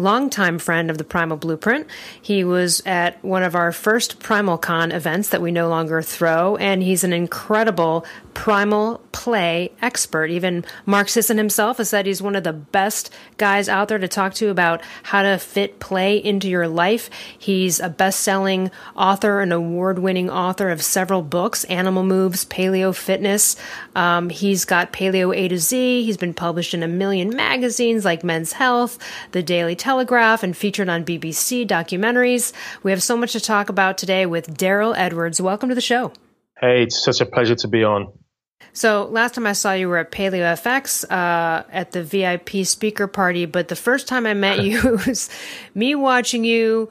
longtime friend of the Primal Blueprint. He was at one of our first Primal Con events that we no longer throw, and he's an incredible primal play expert. Even Mark Sisson himself has said he's one of the best guys out there to talk to about how to fit play into your life. He's a best selling author, an award winning author of several books Animal Moves, Paleo Fitness. Um, he's got Paleo A to Z. He's been published in a million magazines like Men's Health, The Daily Telegraph, and featured on BBC documentaries. We have so much to talk about today with Darryl Edwards. Welcome to the show. Hey, it's such a pleasure to be on. So last time I saw you were at Paleo FX uh, at the VIP speaker party, but the first time I met you was me watching you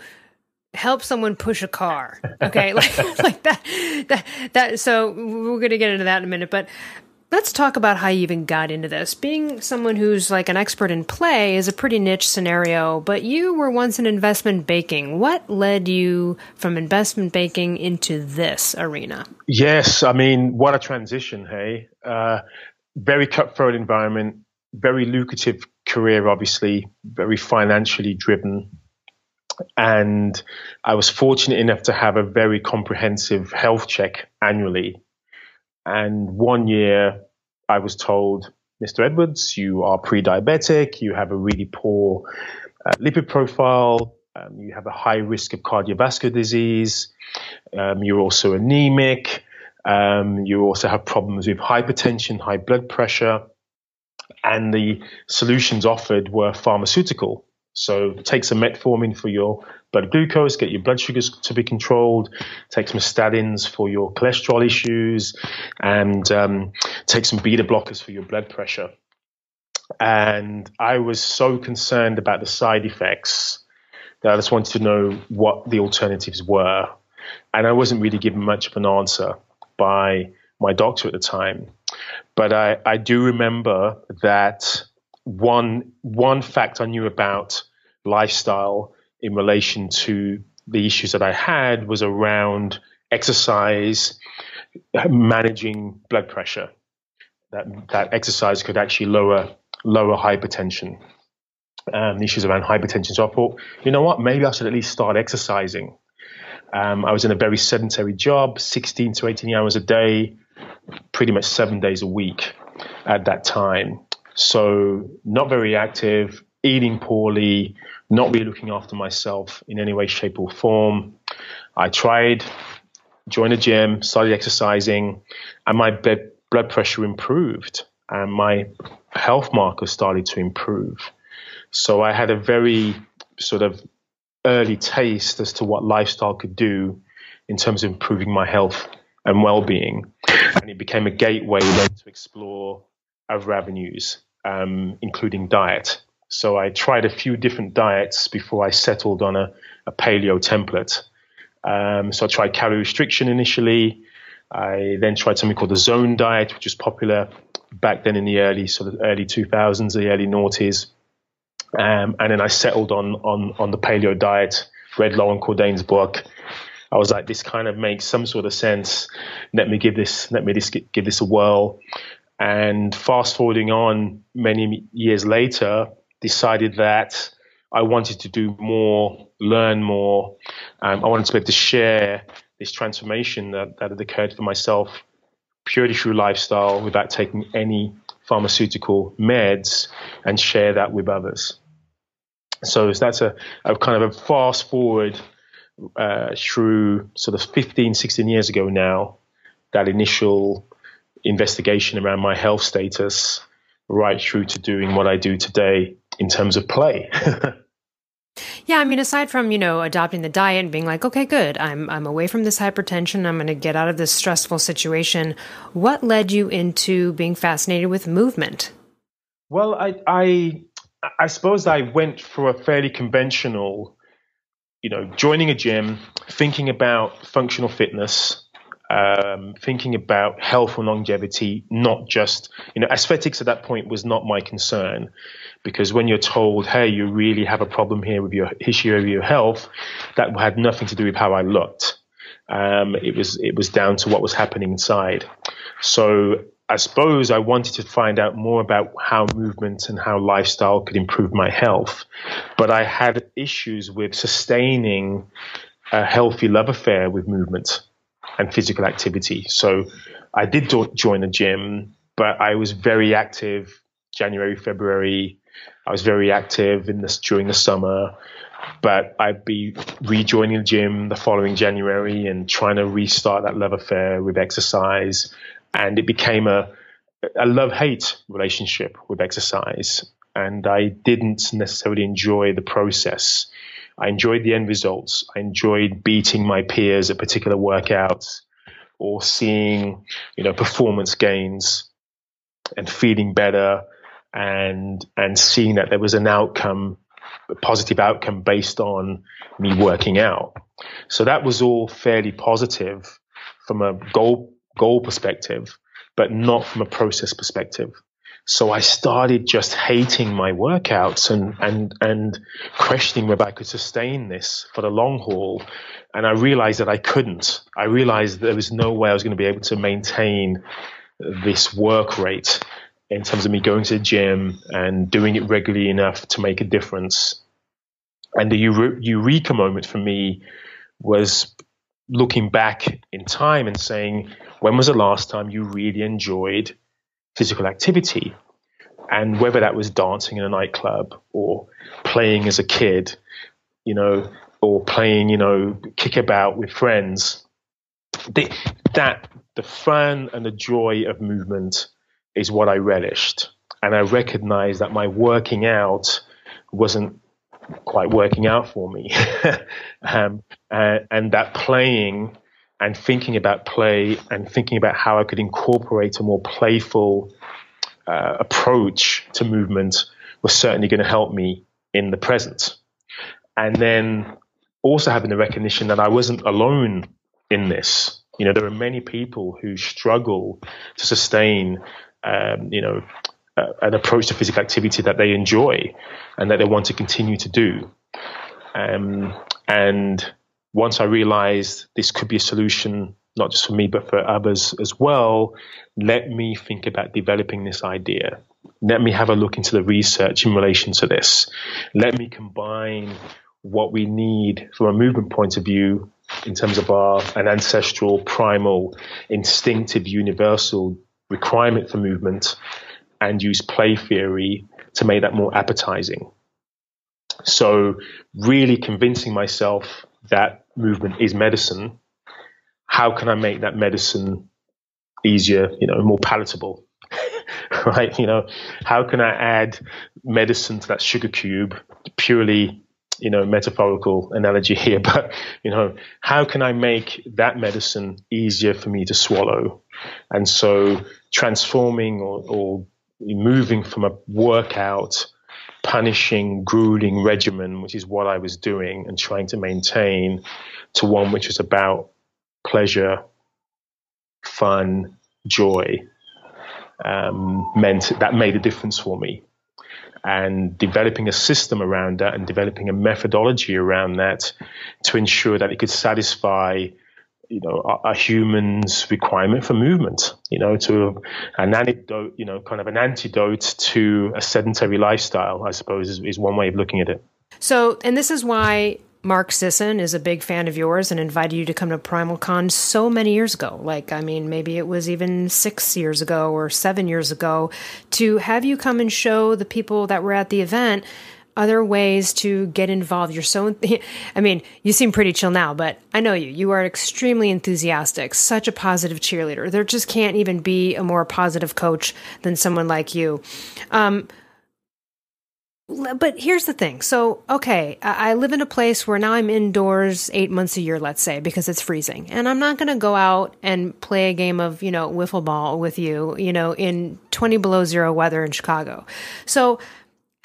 help someone push a car. Okay, like like that that that. So we're gonna get into that in a minute, but let's talk about how you even got into this. Being someone who's like an expert in play is a pretty niche scenario, but you were once in investment banking. What led you from investment banking into this arena? Yes, I mean, what a transition, hey? Uh, very cutthroat environment, very lucrative career, obviously, very financially driven. And I was fortunate enough to have a very comprehensive health check annually and one year, I was told, Mr. Edwards, you are pre diabetic, you have a really poor uh, lipid profile, um, you have a high risk of cardiovascular disease, um, you're also anemic, um, you also have problems with hypertension, high blood pressure, and the solutions offered were pharmaceutical. So take some metformin for your blood glucose, get your blood sugars to be controlled, take some statins for your cholesterol issues, and um, take some beta blockers for your blood pressure. And I was so concerned about the side effects that I just wanted to know what the alternatives were. And I wasn't really given much of an answer by my doctor at the time. But I, I do remember that one one fact I knew about lifestyle in relation to the issues that I had was around exercise, managing blood pressure. That that exercise could actually lower lower hypertension. Um, issues around hypertension. So I thought, you know what, maybe I should at least start exercising. Um, I was in a very sedentary job, 16 to 18 hours a day, pretty much seven days a week at that time. So not very active, eating poorly, not really looking after myself in any way, shape, or form. I tried, joined a gym, started exercising, and my blood pressure improved, and my health markers started to improve. So I had a very sort of early taste as to what lifestyle could do in terms of improving my health and well-being, and it became a gateway then to explore other avenues, um, including diet. So I tried a few different diets before I settled on a, a paleo template. Um, so I tried calorie restriction initially. I then tried something called the zone diet, which was popular back then in the early sort of early 2000s, the early noughties. Um, and then I settled on on on the paleo diet. Read Loren Cordain's book. I was like, this kind of makes some sort of sense. Let me give this let me this, give this a whirl. And fast forwarding on many years later, decided that I wanted to do more, learn more. Um, I wanted to be able to share this transformation that, that had occurred for myself purely through lifestyle without taking any pharmaceutical meds and share that with others. So that's a, a kind of a fast forward uh, through sort of 15, 16 years ago now, that initial investigation around my health status right through to doing what I do today in terms of play. yeah, I mean, aside from you know adopting the diet and being like, okay, good, I'm I'm away from this hypertension, I'm going to get out of this stressful situation. What led you into being fascinated with movement? Well, I I I suppose I went for a fairly conventional you know, joining a gym, thinking about functional fitness, um, thinking about health and longevity, not just, you know, aesthetics at that point was not my concern. Because when you're told, hey, you really have a problem here with your issue of your health, that had nothing to do with how I looked. Um, it was it was down to what was happening inside. So I suppose I wanted to find out more about how movement and how lifestyle could improve my health. But I had issues with sustaining a healthy love affair with movement and physical activity. So I did do- join a gym, but I was very active January, February. I was very active in this during the summer, but I'd be rejoining the gym the following January and trying to restart that love affair with exercise and it became a a love hate relationship with exercise. And I didn't necessarily enjoy the process. I enjoyed the end results. I enjoyed beating my peers at particular workouts or seeing, you know, performance gains and feeling better and and seeing that there was an outcome, a positive outcome based on me working out. So that was all fairly positive from a goal goal perspective, but not from a process perspective. So I started just hating my workouts and, and, and questioning whether I could sustain this for the long haul. And I realized that I couldn't. I realized there was no way I was going to be able to maintain this work rate in terms of me going to the gym and doing it regularly enough to make a difference. And the eureka moment for me was looking back in time and saying, when was the last time you really enjoyed physical activity? And whether that was dancing in a nightclub or playing as a kid, you know, or playing, you know, kickabout with friends, the, that the fun and the joy of movement is what I relished. And I recognized that my working out wasn't quite working out for me. um, uh, and that playing and thinking about play and thinking about how I could incorporate a more playful uh, approach to movement was certainly going to help me in the present. And then also having the recognition that I wasn't alone in this. You know, there are many people who struggle to sustain, um, you know, an approach to physical activity that they enjoy and that they want to continue to do. Um, and once I realized this could be a solution, not just for me, but for others as well, let me think about developing this idea. Let me have a look into the research in relation to this. Let me combine what we need from a movement point of view in terms of our an ancestral, primal, instinctive, universal requirement for movement and use play theory to make that more appetizing. So really convincing myself that movement is medicine. How can I make that medicine easier, you know, more palatable? right? You know, how can I add medicine to that sugar cube? Purely, you know, metaphorical analogy here, but you know, how can I make that medicine easier for me to swallow? And so transforming or, or moving from a workout punishing, grueling regimen, which is what I was doing and trying to maintain, to one which was about pleasure, fun, joy, um, meant that made a difference for me. And developing a system around that and developing a methodology around that to ensure that it could satisfy you know a, a, human's requirement for movement you know to an antidote you know kind of an antidote to a sedentary lifestyle i suppose is, is one way of looking at it so and this is why Mark Sisson is a big fan of yours and invited you to come to PrimalCon so many years ago. Like, I mean, maybe it was even six years ago or seven years ago to have you come and show the people that were at the event other ways to get involved. You're so, I mean, you seem pretty chill now, but I know you. You are extremely enthusiastic, such a positive cheerleader. There just can't even be a more positive coach than someone like you. Um, but here's the thing. So, okay, I live in a place where now I'm indoors eight months a year, let's say, because it's freezing. And I'm not going to go out and play a game of, you know, wiffle ball with you, you know, in 20 below zero weather in Chicago. So,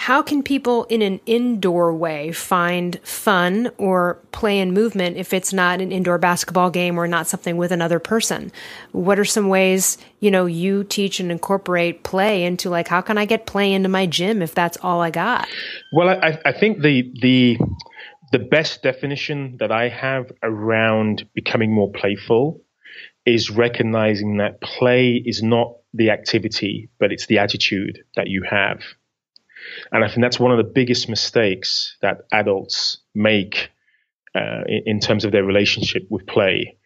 how can people in an indoor way find fun or play and movement if it's not an indoor basketball game or not something with another person? What are some ways, you know, you teach and incorporate play into like how can I get play into my gym if that's all I got? Well, I, I think the the the best definition that I have around becoming more playful is recognizing that play is not the activity, but it's the attitude that you have. And I think that's one of the biggest mistakes that adults make uh, in, in terms of their relationship with play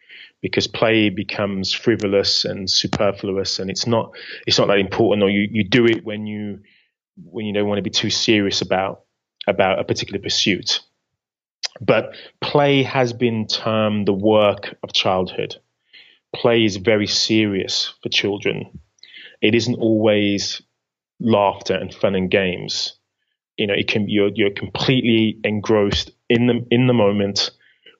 because play becomes frivolous and superfluous and it's not it's not that important or you, you do it when you when you don't want to be too serious about about a particular pursuit. But play has been termed the work of childhood. Play is very serious for children. It isn't always laughter and fun and games. You know, it can you're you're completely engrossed in the in the moment.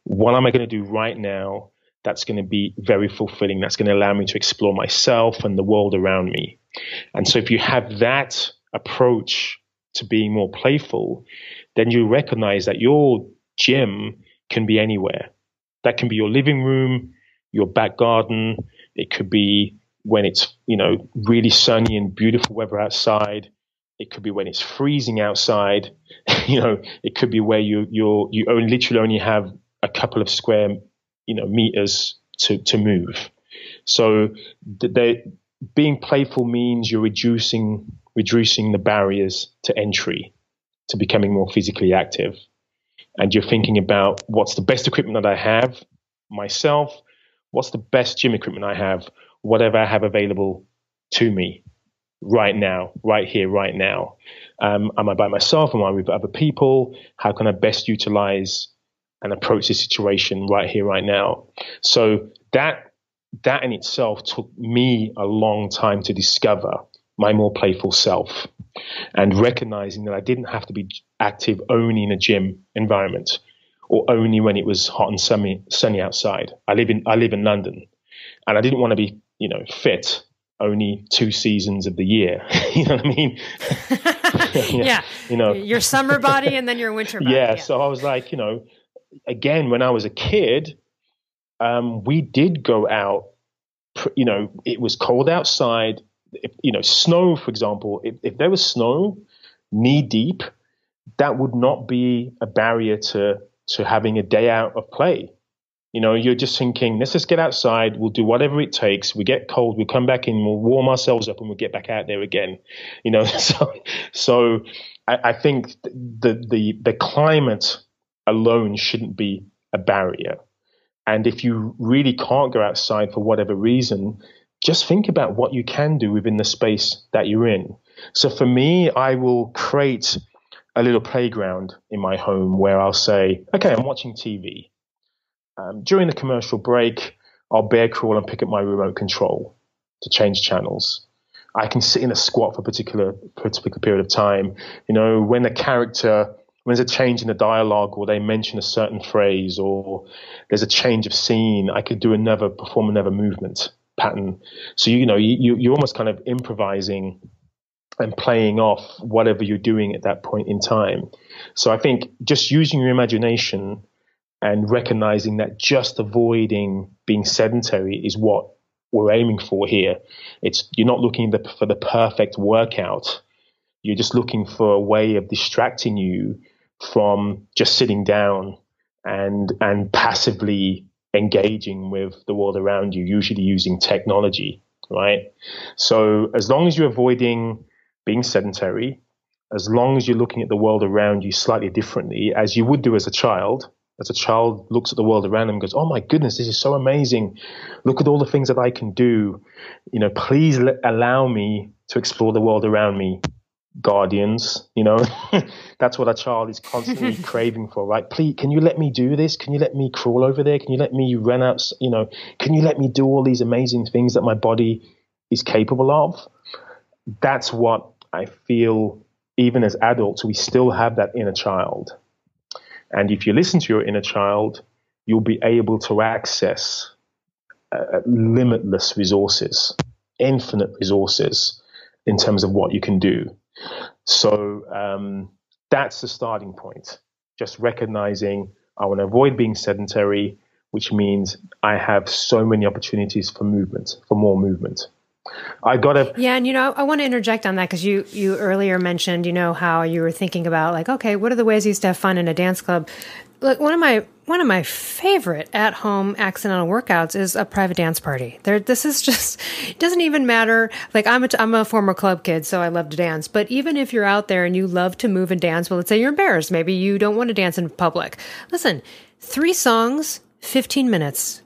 What am I going to do right now? That's going to be very fulfilling. That's going to allow me to explore myself and the world around me. And so, if you have that approach to being more playful, then you recognize that your gym can be anywhere. That can be your living room, your back garden. It could be when it's you know really sunny and beautiful weather outside. It could be when it's freezing outside. you know, it could be where you you you only literally only have a couple of square you know meters to to move. So being playful means you're reducing reducing the barriers to entry to becoming more physically active. And you're thinking about what's the best equipment that I have myself, what's the best gym equipment I have, whatever I have available to me right now, right here, right now. Um, am I by myself? Am I with other people? How can I best utilize and approach the situation right here, right now? So that that in itself took me a long time to discover my more playful self and recognizing that I didn't have to be active only in a gym environment or only when it was hot and sunny, sunny outside. I live in I live in London, and I didn't want to be you know, fit only two seasons of the year. you know what I mean? yeah. yeah. You know, your summer body and then your winter body. Yeah, yeah, So I was like, you know, again, when I was a kid, um, we did go out. You know, it was cold outside. If, you know, snow, for example. If, if there was snow, knee deep, that would not be a barrier to to having a day out of play. You know, you're just thinking, let's just get outside. We'll do whatever it takes. We get cold. We'll come back in. We'll warm ourselves up, and we'll get back out there again. You know, so so I, I think the the the climate alone shouldn't be a barrier. And if you really can't go outside for whatever reason, just think about what you can do within the space that you're in. So for me, I will create a little playground in my home where I'll say, okay, I'm watching TV. Um, during the commercial break, I'll bear crawl and pick up my remote control to change channels. I can sit in a squat for a particular particular period of time. You know, when a character when there's a change in the dialogue or they mention a certain phrase or there's a change of scene, I could do another perform another movement pattern. So you know, you you're almost kind of improvising and playing off whatever you're doing at that point in time. So I think just using your imagination and recognizing that just avoiding being sedentary is what we're aiming for here. It's you're not looking for the perfect workout. You're just looking for a way of distracting you from just sitting down and and passively engaging with the world around you, usually using technology, right? So as long as you're avoiding being sedentary, as long as you're looking at the world around you slightly differently, as you would do as a child, as a child looks at the world around him and goes, "Oh my goodness, this is so amazing! Look at all the things that I can do. You know, please let, allow me to explore the world around me." Guardians, you know, that's what a child is constantly craving for, right? Please, can you let me do this? Can you let me crawl over there? Can you let me run out? You know, can you let me do all these amazing things that my body is capable of? That's what I feel. Even as adults, we still have that inner child and if you listen to your inner child, you'll be able to access uh, limitless resources, infinite resources in terms of what you can do. So um, that's the starting point. Just recognizing I want to avoid being sedentary, which means I have so many opportunities for movement, for more movement. I got to. Yeah, and you know, I want to interject on that because you you earlier mentioned, you know, how you were thinking about like, okay, what are the ways you used to have fun in a dance club? Look, one of my one of my favorite at home accidental workouts is a private dance party. There, this is just it doesn't even matter. Like I'm a I'm a former club kid, so I love to dance. But even if you're out there and you love to move and dance, well, let's say you're embarrassed, maybe you don't want to dance in public. Listen, three songs, fifteen minutes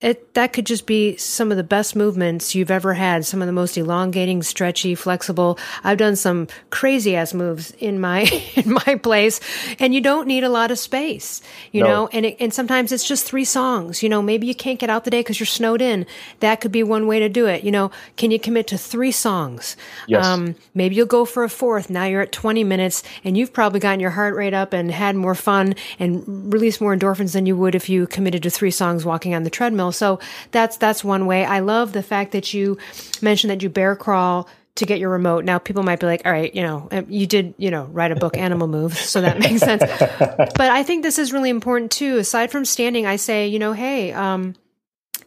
it that could just be some of the best movements you've ever had some of the most elongating stretchy flexible. I've done some crazy ass moves in my in my place and you don't need a lot of space you no. know? And it, and sometimes it's just three songs you know? Maybe you can't get out the day because you're snowed in. That could be one way to do it you know? Can you commit to three songs? Yes. Um, maybe you'll go for a fourth. Now you're at 20 minutes and you've probably gotten your heart rate up and had more fun and released more endorphins than you would if you committed to three songs walking on the treadmill so that's that's one way. I love the fact that you mentioned that you bear crawl to get your remote. Now people might be like, all right, you know, um, you did, you know, write a book, Animal Moves, so that makes sense. but I think this is really important too. Aside from standing, I say, you know, hey, um,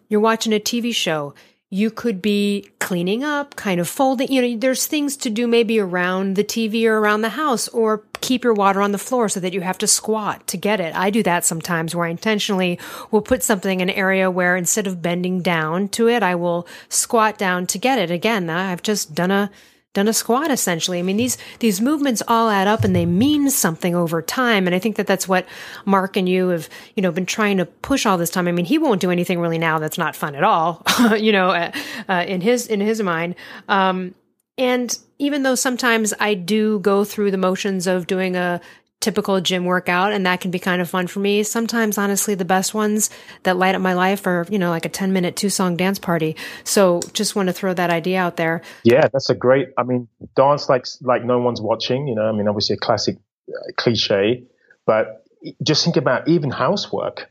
you're watching a TV show you could be cleaning up, kind of folding, you know, there's things to do maybe around the TV or around the house or keep your water on the floor so that you have to squat to get it. I do that sometimes where I intentionally will put something in an area where instead of bending down to it, I will squat down to get it. Again, I've just done a done a squat essentially. I mean, these, these movements all add up and they mean something over time. And I think that that's what Mark and you have, you know, been trying to push all this time. I mean, he won't do anything really now that's not fun at all, you know, uh, uh, in his, in his mind. Um, and even though sometimes I do go through the motions of doing a typical gym workout and that can be kind of fun for me. Sometimes honestly the best ones that light up my life are, you know, like a 10 minute two song dance party. So just want to throw that idea out there. Yeah, that's a great I mean dance like like no one's watching, you know, I mean obviously a classic uh, cliche, but just think about even housework.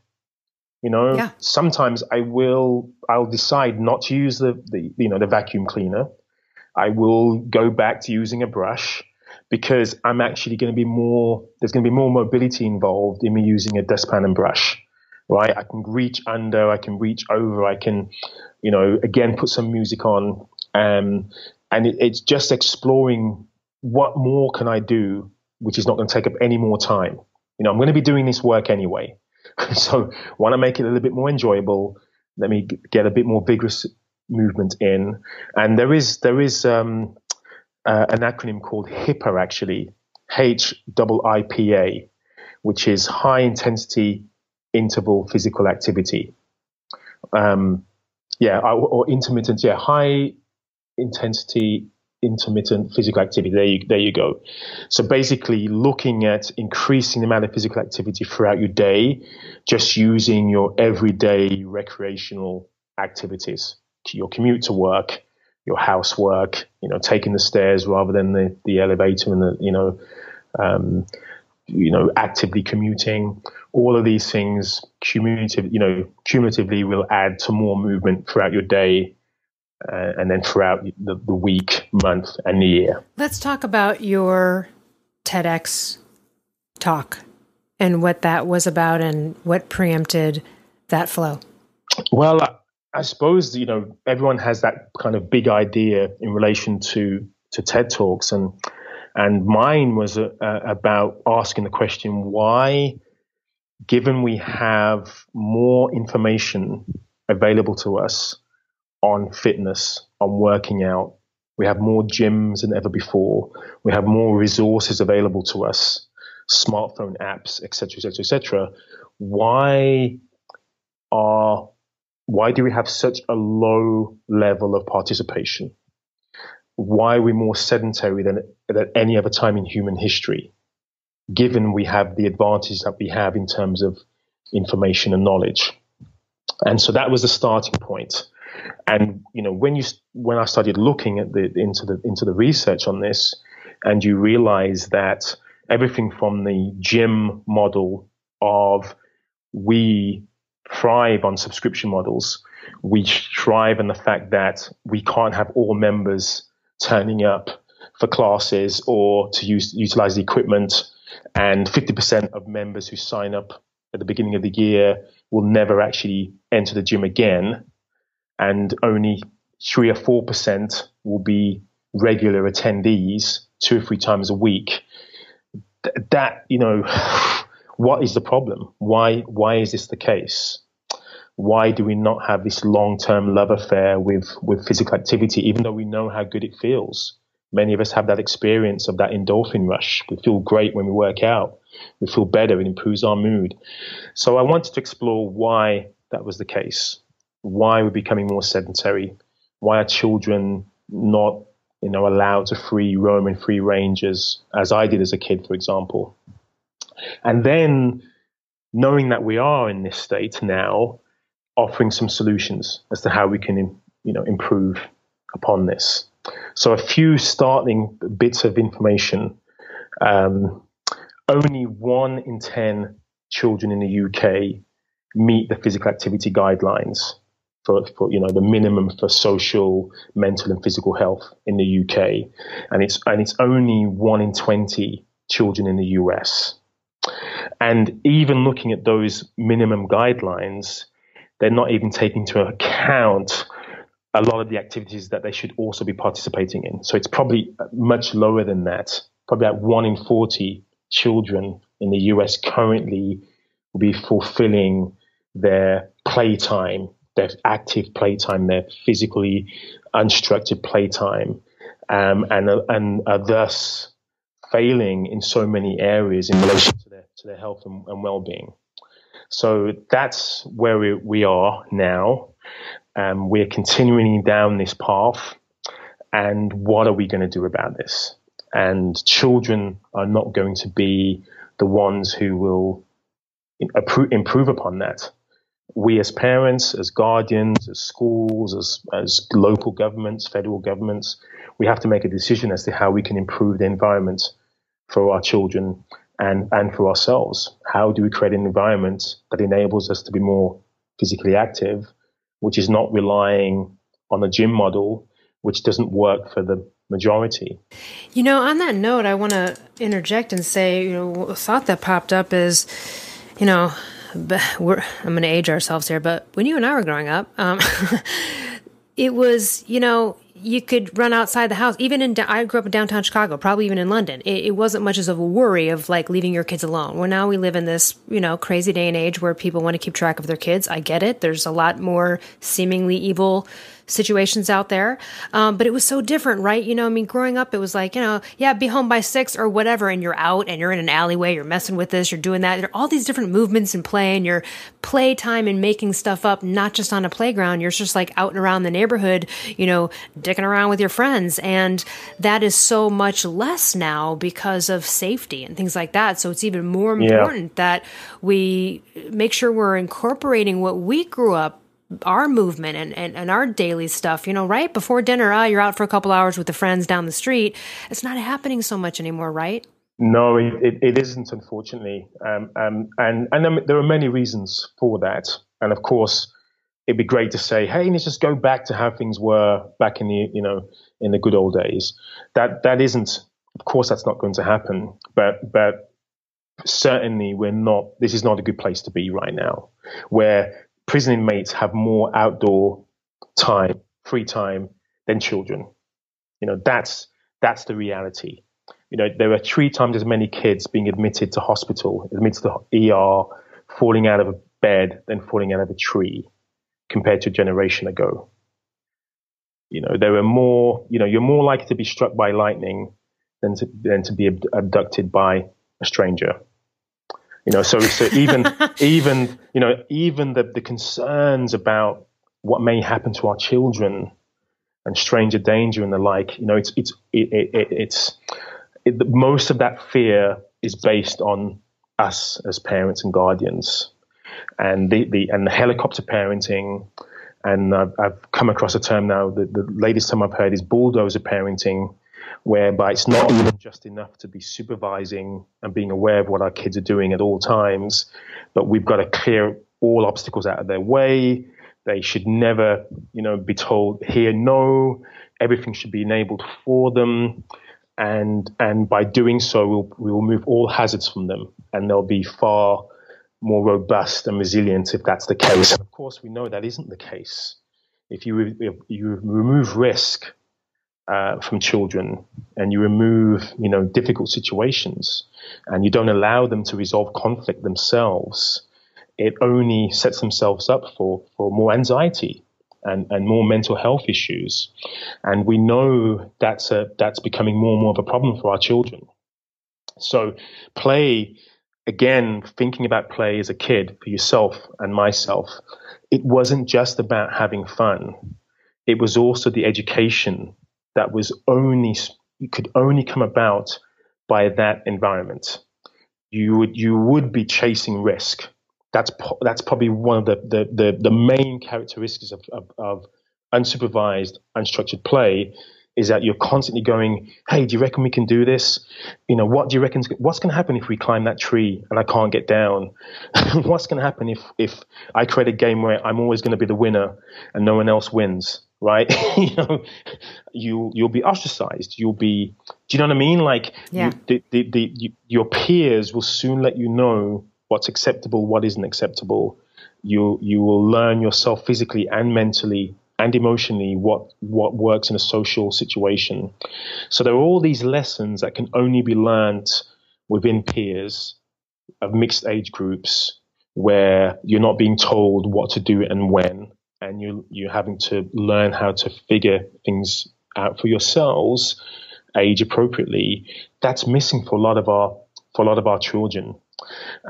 You know, yeah. sometimes I will I'll decide not to use the, the you know the vacuum cleaner. I will go back to using a brush because I'm actually going to be more, there's going to be more mobility involved in me using a dustpan and brush, right? I can reach under, I can reach over, I can, you know, again, put some music on. Um, and it, it's just exploring what more can I do, which is not going to take up any more time. You know, I'm going to be doing this work anyway. so want to make it a little bit more enjoyable. Let me get a bit more vigorous movement in. And there is, there is, um, uh, an acronym called HIPA, actually, H I P A, which is High Intensity Interval Physical Activity. Um, yeah, or, or, intermittent, yeah, high intensity intermittent physical activity. There you, there you go. So basically, looking at increasing the amount of physical activity throughout your day, just using your everyday recreational activities, your commute to work, your housework, you know, taking the stairs rather than the, the elevator and the, you know, um, you know, actively commuting. All of these things cumulative, you know, cumulatively will add to more movement throughout your day uh, and then throughout the, the week, month, and the year. Let's talk about your TEDx talk and what that was about and what preempted that flow. Well, I suppose you know everyone has that kind of big idea in relation to to TED talks, and and mine was uh, about asking the question why, given we have more information available to us on fitness, on working out, we have more gyms than ever before, we have more resources available to us, smartphone apps, etc., etc., etc. Why are why do we have such a low level of participation? Why are we more sedentary than at any other time in human history, given we have the advantages that we have in terms of information and knowledge? And so that was the starting point. And you know, when you when I started looking at the into the into the research on this, and you realize that everything from the gym model of we thrive on subscription models. We thrive on the fact that we can't have all members turning up for classes or to use utilize the equipment. And 50% of members who sign up at the beginning of the year will never actually enter the gym again. And only three or 4% will be regular attendees two or three times a week. Th- that, you know, what is the problem? Why, why is this the case? Why do we not have this long-term love affair with, with physical activity, even though we know how good it feels? Many of us have that experience of that endorphin rush. We feel great when we work out. We feel better. It improves our mood. So I wanted to explore why that was the case. Why we're becoming more sedentary. Why are children not, you know, allowed to free roam and free range as, as I did as a kid, for example. And then knowing that we are in this state now, offering some solutions as to how we can, you know, improve upon this. So a few starting bits of information. Um, only one in 10 children in the UK meet the physical activity guidelines for, for, you know the minimum for social, mental, and physical health in the UK, and it's and it's only one in 20 children in the US. And even looking at those minimum guidelines, they're not even taking into account a lot of the activities that they should also be participating in. So it's probably much lower than that. Probably about one in 40 children in the US currently will be fulfilling their playtime, their active playtime, their physically unstructured playtime, um, and, and are thus failing in so many areas in relation to their, to their health and, and well-being. So that's where we, we are now. Um, we're continuing down this path. And what are we going to do about this? And children are not going to be the ones who will improve upon that. We as parents, as guardians, as schools, as, as local governments, federal governments, we have to make a decision as to how we can improve the environment for our children and, and for ourselves. How do we create an environment that enables us to be more physically active which is not relying on a gym model, which doesn't work for the majority. You know, on that note, I want to interject and say, you know, a thought that popped up is, you know, we're, I'm going to age ourselves here, but when you and I were growing up, um, it was, you know, you could run outside the house. Even in, I grew up in downtown Chicago, probably even in London. It, it, wasn't much as of a worry of like leaving your kids alone. Well, now we live in this, you know, crazy day and age where people want to keep track of their kids. I get it. There's a lot more seemingly evil situations out there. Um, but it was so different, right? You know, I mean, growing up, it was like, you know, yeah, be home by six or whatever, and you're out and you're in an alleyway, you're messing with this, you're doing that. There are all these different movements and play, and your playtime and making stuff up, not just on a playground. You're just like out and around the neighborhood, you know, dicking around with your friends. And that is so much less now because of safety and things like that. So it's even more important yeah. that we make sure we're incorporating what we grew up our movement and, and, and our daily stuff, you know, right before dinner, ah, you're out for a couple hours with the friends down the street. It's not happening so much anymore, right? No, it, it, it isn't, unfortunately. Um, um, and and there are many reasons for that. And of course, it'd be great to say, hey, let's just go back to how things were back in the, you know, in the good old days. That that isn't, of course, that's not going to happen. But but certainly, we're not. This is not a good place to be right now, where prison inmates have more outdoor time, free time than children. You know, that's that's the reality. You know, there are three times as many kids being admitted to hospital, admitted to the ER, falling out of a bed than falling out of a tree compared to a generation ago. You know, there are more, you know, you're more likely to be struck by lightning than to, than to be abducted by a stranger. You know, so so even even you know even the the concerns about what may happen to our children and stranger danger and the like. You know, it's it's it, it, it's it, most of that fear is based on us as parents and guardians, and the, the and the helicopter parenting. And I've, I've come across a term now. The, the latest term I've heard is bulldozer parenting, whereby it's not even just enough to be supervising and being aware of what our kids are doing at all times, but we've got to clear all obstacles out of their way. They should never, you know, be told here no. Everything should be enabled for them. and and by doing so, we'll we will move all hazards from them, and they'll be far more robust and resilient if that's the case. And of course, we know that isn't the case. If you if you remove risk uh, from children and you remove you know difficult situations and you don't allow them to resolve conflict themselves, it only sets themselves up for for more anxiety and, and more mental health issues. And we know that's a, that's becoming more and more of a problem for our children. So play again, thinking about play as a kid for yourself and myself, it wasn't just about having fun. It was also the education that was only could only come about by that environment. You would you would be chasing risk. That's that's probably one of the the the, the main characteristics of, of, of unsupervised, unstructured play is that you're constantly going, hey, do you reckon we can do this? You know, what do you reckon? What's going to happen if we climb that tree and I can't get down? what's going to happen if if I create a game where I'm always going to be the winner and no one else wins? Right? you know, you you'll be ostracized. You'll be. Do you know what I mean? Like, yeah. you, the, the, the, you, your peers will soon let you know what's acceptable, what isn't acceptable. You you will learn yourself physically and mentally and emotionally what what works in a social situation. So there are all these lessons that can only be learned within peers of mixed age groups where you're not being told what to do and when and you you're having to learn how to figure things out for yourselves age appropriately that's missing for a lot of our for a lot of our children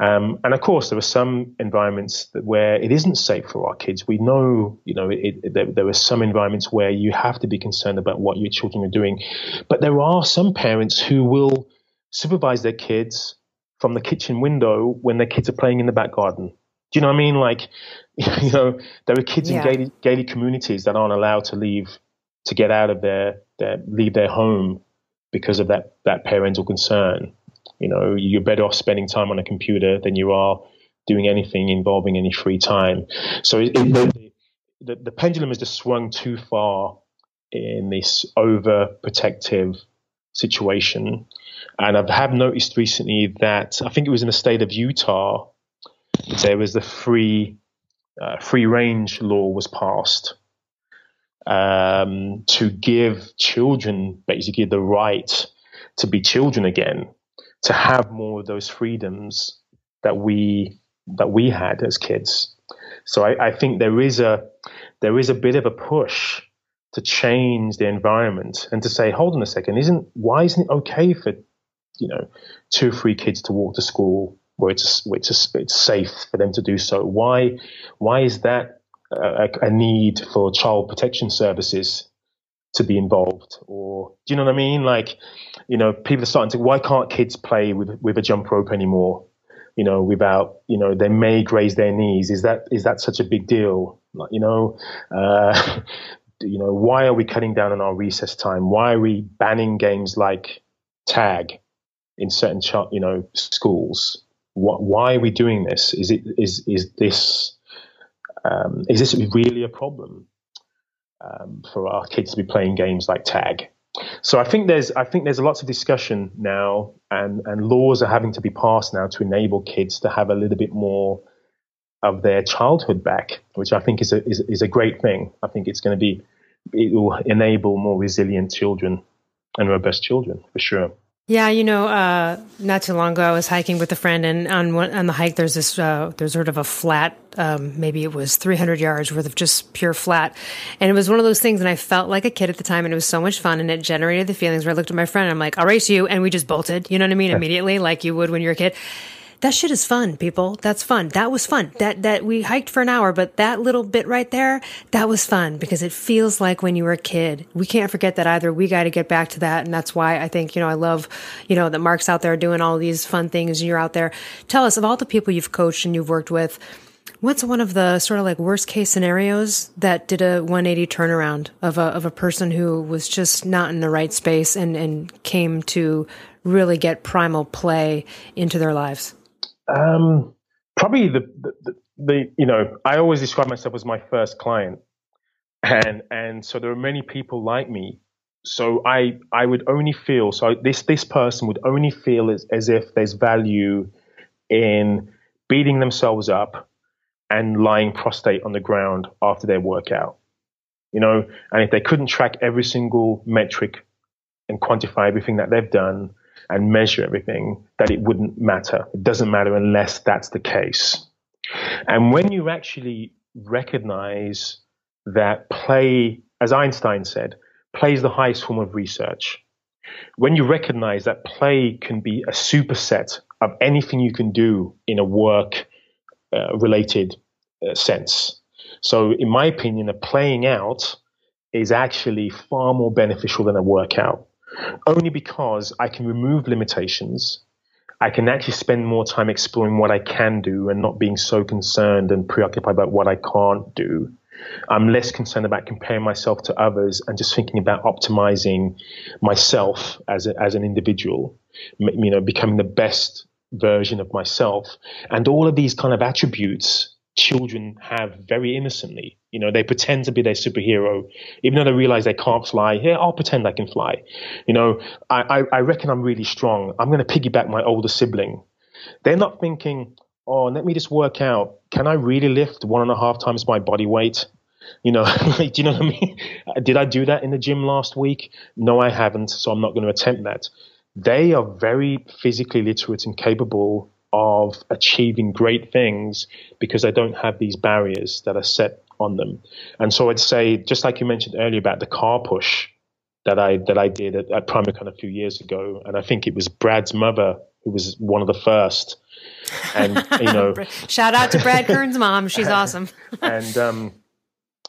um, and of course, there are some environments where it isn't safe for our kids. We know, you know, it, it, there, there, are some environments where you have to be concerned about what your children are doing. But there are some parents who will supervise their kids from the kitchen window when their kids are playing in the back garden. Do you know what I mean? Like, you know, there are kids yeah. in gated, communities that aren't allowed to leave, to get out of their, their leave their home because of that, that parental concern. You know, you're better off spending time on a computer than you are doing anything involving any free time. So it, it, the, the, the pendulum has just swung too far in this overprotective situation. And I have noticed recently that I think it was in the state of Utah, there was the free uh, free range law was passed um, to give children basically the right to be children again to have more of those freedoms that we that we had as kids. So I, I think there is a there is a bit of a push to change the environment and to say, hold on a second, isn't why isn't it okay for you know two or three kids to walk to school where it's where it's it's safe for them to do so? Why why is that a, a need for child protection services to be involved or do you know what I mean? Like, you know, people are starting to why can't kids play with with a jump rope anymore? You know, without you know, they may graze their knees. Is that is that such a big deal? Like, you know, uh, you know, why are we cutting down on our recess time? Why are we banning games like tag in certain you know schools? What, why are we doing this? Is it is is this um, is this really a problem? um, for our kids to be playing games like tag. So I think there's I think there's lots of discussion now, and and laws are having to be passed now to enable kids to have a little bit more of their childhood back, which I think is a is, is a great thing. I think it's going to be it will enable more resilient children and robust children for sure. Yeah, you know, uh, not too long ago, I was hiking with a friend, and on one, on the hike, there's this uh, there's sort of a flat, um, maybe it was 300 yards worth of just pure flat, and it was one of those things, and I felt like a kid at the time, and it was so much fun, and it generated the feelings where I looked at my friend, and I'm like, I'll race you, and we just bolted, you know what I mean, immediately, like you would when you're a kid that shit is fun, people. That's fun. That was fun. That, that we hiked for an hour, but that little bit right there, that was fun because it feels like when you were a kid. We can't forget that either. We got to get back to that. And that's why I think, you know, I love, you know, that Mark's out there doing all these fun things and you're out there. Tell us of all the people you've coached and you've worked with, What's one of the sort of like worst case scenarios that did a 180 turnaround of a of a person who was just not in the right space and and came to really get primal play into their lives? Um, probably the, the, the, you know, I always describe myself as my first client. And, and so there are many people like me so I I would only feel so this this person would only feel as, as if there's value in beating themselves up and lying prostrate on the ground after their workout. You know, and if they couldn't track every single metric and quantify everything that they've done and measure everything, that it wouldn't matter. It doesn't matter unless that's the case. And when you actually recognize that play, as Einstein said, play is the highest form of research. When you recognize that play can be a superset of anything you can do in a work uh, related uh, sense. So, in my opinion, a playing out is actually far more beneficial than a workout, only because I can remove limitations. I can actually spend more time exploring what I can do and not being so concerned and preoccupied about what I can't do. I'm less concerned about comparing myself to others and just thinking about optimizing myself as a, as an individual, you know, becoming the best version of myself. And all of these kind of attributes children have very innocently. You know, they pretend to be their superhero, even though they realize they can't fly. Here, I'll pretend I can fly. You know, I, I, I reckon I'm really strong. I'm going to piggyback my older sibling. They're not thinking, oh, let me just work out. Can I really lift one and a half times my body weight? You know, do you know what I mean? Did I do that in the gym last week? No, I haven't. So I'm not going to attempt that. They are very physically literate and capable of achieving great things because they don't have these barriers that are set on them. And so I'd say, just like you mentioned earlier about the car push that I that I did at, at PrimalCon a few years ago, and I think it was Brad's mother who was one of the first. And you know, shout out to Brad Kearns' mom; she's awesome. and um,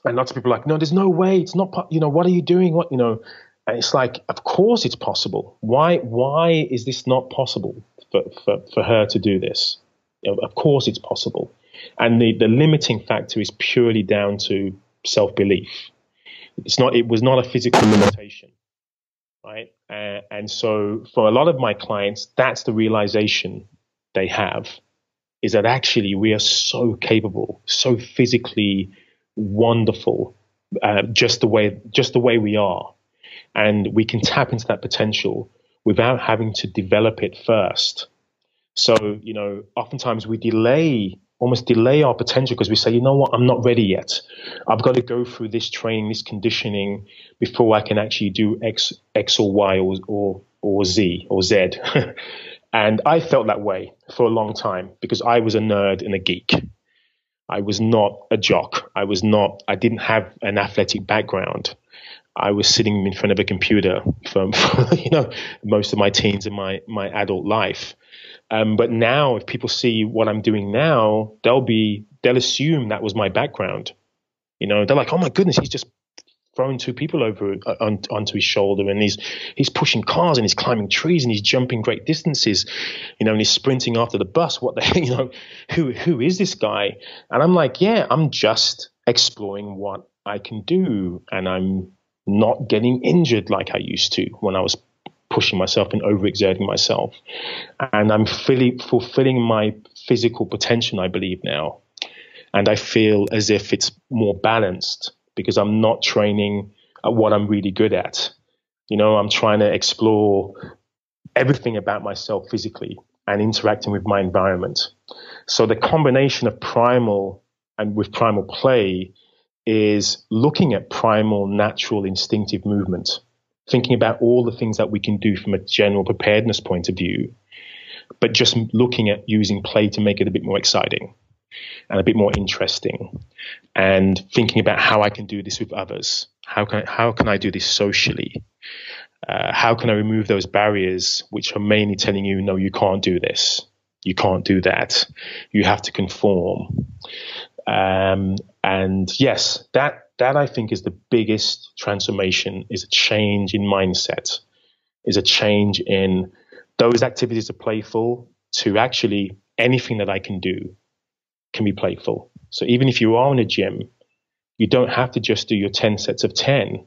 and lots of people are like, no, there's no way. It's not. You know, what are you doing? What you know? And it's like, of course it's possible. Why why is this not possible for, for, for her to do this? You know, of course it's possible. And the, the limiting factor is purely down to self belief. It's not it was not a physical limitation. Right? Uh, and so for a lot of my clients, that's the realization they have is that actually we are so capable, so physically wonderful, uh, just the way just the way we are and we can tap into that potential without having to develop it first. So, you know, oftentimes we delay, almost delay our potential because we say, you know what, I'm not ready yet. I've got to go through this training, this conditioning before I can actually do X, X or Y or, or, or Z or Z. and I felt that way for a long time because I was a nerd and a geek. I was not a jock. I was not, I didn't have an athletic background. I was sitting in front of a computer for, for you know most of my teens and my my adult life. Um, but now, if people see what I'm doing now, they'll be they'll assume that was my background. You know, they're like, "Oh my goodness, he's just throwing two people over uh, on, onto his shoulder, and he's he's pushing cars, and he's climbing trees, and he's jumping great distances, you know, and he's sprinting after the bus. What the you know, who who is this guy?" And I'm like, "Yeah, I'm just exploring what I can do, and I'm not getting injured like I used to when I was pushing myself and overexerting myself. And I'm fully fulfilling my physical potential, I believe now. And I feel as if it's more balanced because I'm not training at what I'm really good at. You know, I'm trying to explore everything about myself physically and interacting with my environment. So the combination of primal and with primal play is looking at primal, natural, instinctive movement, thinking about all the things that we can do from a general preparedness point of view, but just looking at using play to make it a bit more exciting and a bit more interesting, and thinking about how I can do this with others. How can I, how can I do this socially? Uh, how can I remove those barriers which are mainly telling you, no, you can't do this, you can't do that, you have to conform. Um, and yes, that that I think is the biggest transformation is a change in mindset, is a change in those activities are playful to actually anything that I can do can be playful. So even if you are in a gym, you don't have to just do your 10 sets of 10.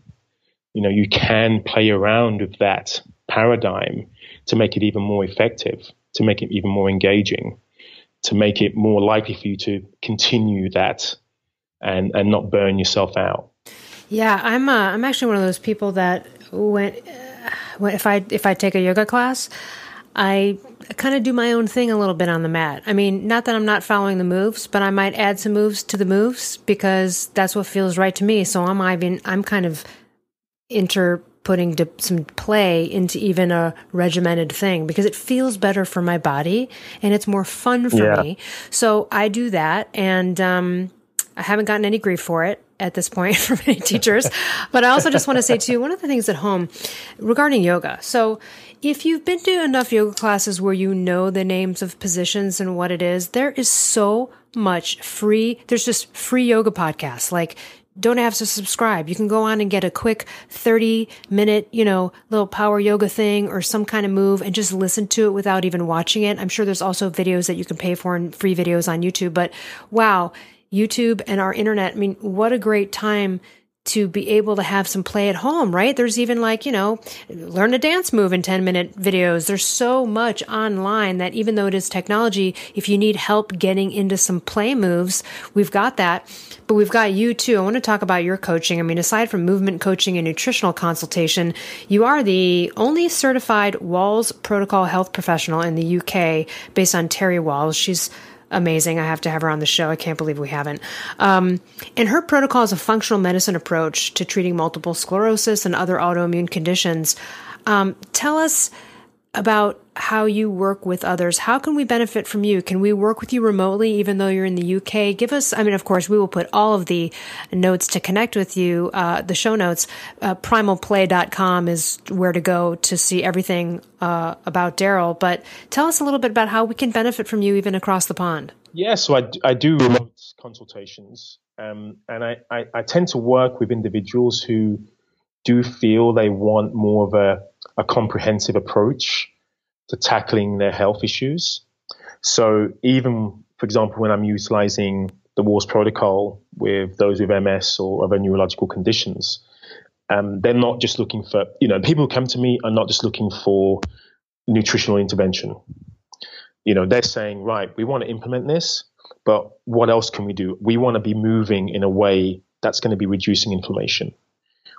You know, you can play around with that paradigm to make it even more effective, to make it even more engaging to make it more likely for you to continue that and and not burn yourself out. Yeah, I'm uh, I'm actually one of those people that when, uh, if I if I take a yoga class, I kind of do my own thing a little bit on the mat. I mean, not that I'm not following the moves, but I might add some moves to the moves because that's what feels right to me. So I'm even I'm kind of inter putting some play into even a regimented thing because it feels better for my body and it's more fun for yeah. me. So I do that and um, I haven't gotten any grief for it at this point from any teachers. but I also just want to say too, one of the things at home regarding yoga. So if you've been to enough yoga classes where you know the names of positions and what it is, there is so much free. There's just free yoga podcasts. Like don't have to subscribe. You can go on and get a quick 30 minute, you know, little power yoga thing or some kind of move and just listen to it without even watching it. I'm sure there's also videos that you can pay for and free videos on YouTube, but wow, YouTube and our internet. I mean, what a great time to be able to have some play at home, right? There's even like, you know, learn a dance move in 10 minute videos. There's so much online that even though it is technology, if you need help getting into some play moves, we've got that. But we've got you too. I want to talk about your coaching. I mean, aside from movement coaching and nutritional consultation, you are the only certified Wahls protocol health professional in the UK based on Terry Wahls. She's amazing. I have to have her on the show. I can't believe we haven't. Um, and her protocol is a functional medicine approach to treating multiple sclerosis and other autoimmune conditions. Um, tell us about how you work with others. How can we benefit from you? Can we work with you remotely even though you're in the UK? Give us, I mean, of course, we will put all of the notes to connect with you, uh, the show notes. Uh, primalplay.com is where to go to see everything uh, about Darryl. But tell us a little bit about how we can benefit from you even across the pond. Yeah, so I, I do remote consultations. Um, and I, I, I tend to work with individuals who do feel they want more of a, a comprehensive approach to tackling their health issues. So even, for example, when I'm utilizing the Wahls protocol with those with MS or other neurological conditions, um, they're not just looking for, you know, people who come to me are not just looking for nutritional intervention. You know, they're saying, right, we want to implement this, but what else can we do? We want to be moving in a way that's going to be reducing inflammation.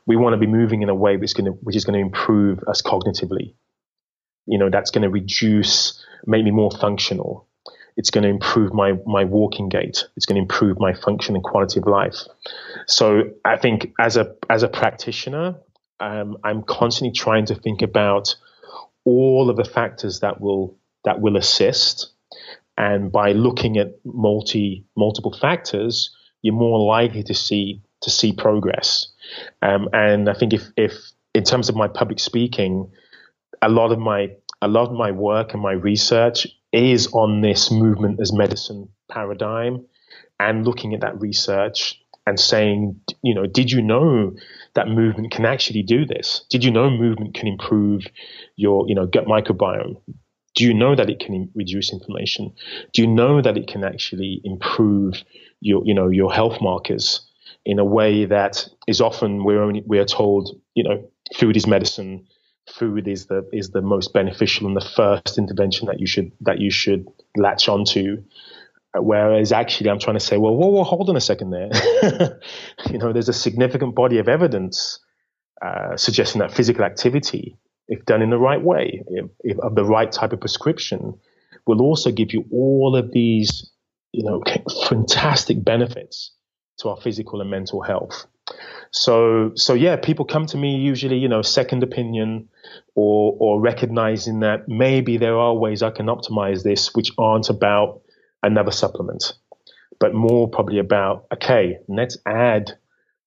We want to be moving in a way that's going to, which is going to improve us cognitively you know, that's going to reduce, make me more functional. It's going to improve my, my walking gait. It's going to improve my function and quality of life. So I think as a, as a practitioner, um, I'm constantly trying to think about all of the factors that will, that will assist. And by looking at multi, multiple factors, you're more likely to see, to see progress. Um, and I think if, if in terms of my public speaking, a lot of my a lot of my work and my research is on this movement as medicine paradigm and looking at that research and saying, you know, did you know that movement can actually do this? Did you know movement can improve your, you know, gut microbiome? Do you know that it can reduce inflammation? Do you know that it can actually improve your, you know, your health markers in a way that is often we're only we're told, you know, food is medicine, food is the is the most beneficial and the first intervention that you should that you should latch onto. Whereas actually, I'm trying to say, well, whoa, whoa, hold on a second there. you know, there's a significant body of evidence uh, suggesting that physical activity, if done in the right way, if, if, of the right type of prescription, will also give you all of these, you know, fantastic benefits to our physical and mental health. So, so yeah, people come to me usually, you know, second opinion or, or recognizing that maybe there are ways I can optimize this, which aren't about another supplement, but more probably about, okay, let's add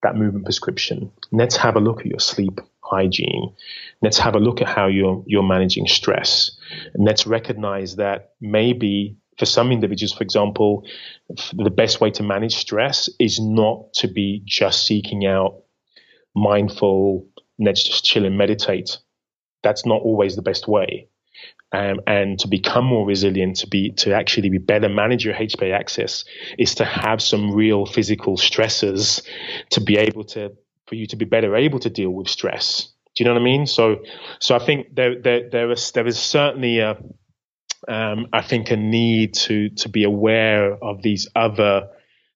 that movement prescription. Let's have a look at your sleep hygiene. Let's have a look at how you're, you're managing stress. And let's recognize that maybe for some individuals, for example, the best way to manage stress is not to be just seeking out mindful, let's just chill and meditate. That's not always the best way. Um, and to become more resilient, to be to actually be better manage your HPA axis, is to have some real physical stressors to be able to for you to be better able to deal with stress. Do you know what I mean? So, so I think there there there is there is certainly a um, I think a need to to be aware of these other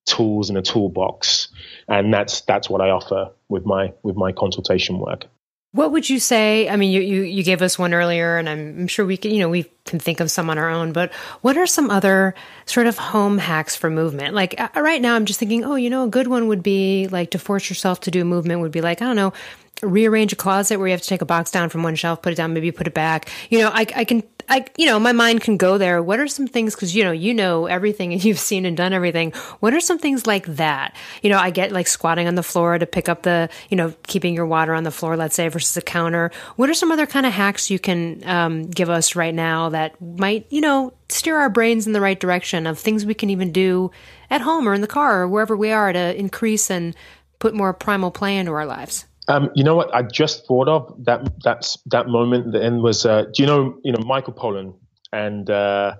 tools in a toolbox, and that's that's what I offer with my with my consultation work. What would you say? I mean, you, you, you gave us one earlier, and I'm, I'm, sure we can, you know, we can think of some on our own, but what are some other sort of home hacks for movement? Like uh, right now, I'm just thinking, oh, you know, a good one would be like to force yourself to do movement would be like, I don't know, rearrange a closet where you have to take a box down from one shelf, put it down, maybe put it back. You know, I, I can I, you know, my mind can go there. What are some things? Because you know, you know everything, and you've seen and done everything. What are some things like that? You know, I get like squatting on the floor to pick up the, you know, keeping your water on the floor, let's say, versus a counter. What are some other kind of hacks you can um, give us right now that might, you know, steer our brains in the right direction of things we can even do at home or in the car or wherever we are to increase and put more primal play into our lives? Um, you know what I just thought of that that that moment. The end was. Uh, do you know you know Michael Pollan and uh,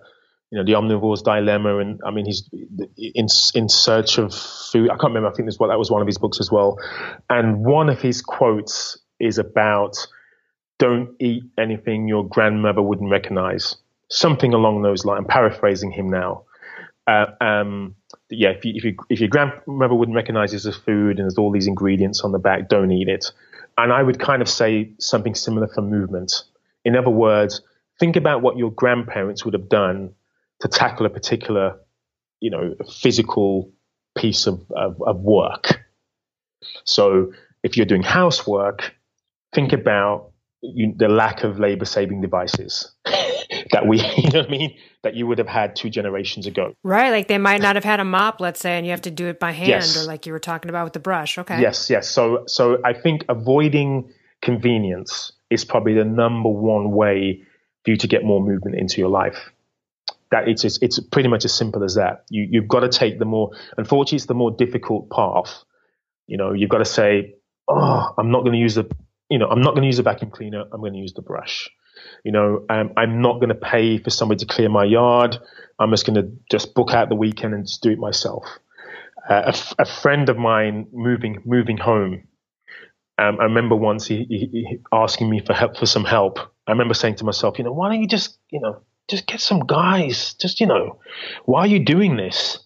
you know the omnivore's dilemma and I mean he's in in search of food. I can't remember. I think this what that was one of his books as well. And one of his quotes is about don't eat anything your grandmother wouldn't recognize. Something along those lines. I'm paraphrasing him now. Uh, um, yeah, if, you, if, you, if your grandmother wouldn't recognize this as food and there's all these ingredients on the back, don't eat it. And I would kind of say something similar for movement. In other words, think about what your grandparents would have done to tackle a particular, you know, physical piece of, of, of work. So if you're doing housework, think about you, the lack of labor saving devices that we, you know what I mean, that you would have had two generations ago. Right. Like they might not have had a mop, let's say, and you have to do it by hand yes. or like you were talking about with the brush. Okay. Yes. Yes. So, so I think avoiding convenience is probably the number one way for you to get more movement into your life. That it's, it's, it's pretty much as simple as that. You, you've got to take the more, unfortunately, it's the more difficult path. You know, you've got to say, oh, I'm not going to use the, you know, I'm not going to use the vacuum cleaner. I'm going to use the brush. You know, um, I'm not going to pay for somebody to clear my yard. I'm just going to just book out the weekend and just do it myself. Uh, a, f- a friend of mine moving moving home. Um, I remember once he, he, he, asking me for help for some help. I remember saying to myself, you know, why don't you just, you know, just get some guys? Just, you know, why are you doing this?